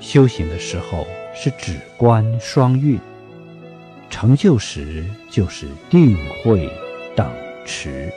修行的时候是止观双运成就时就是定慧等持。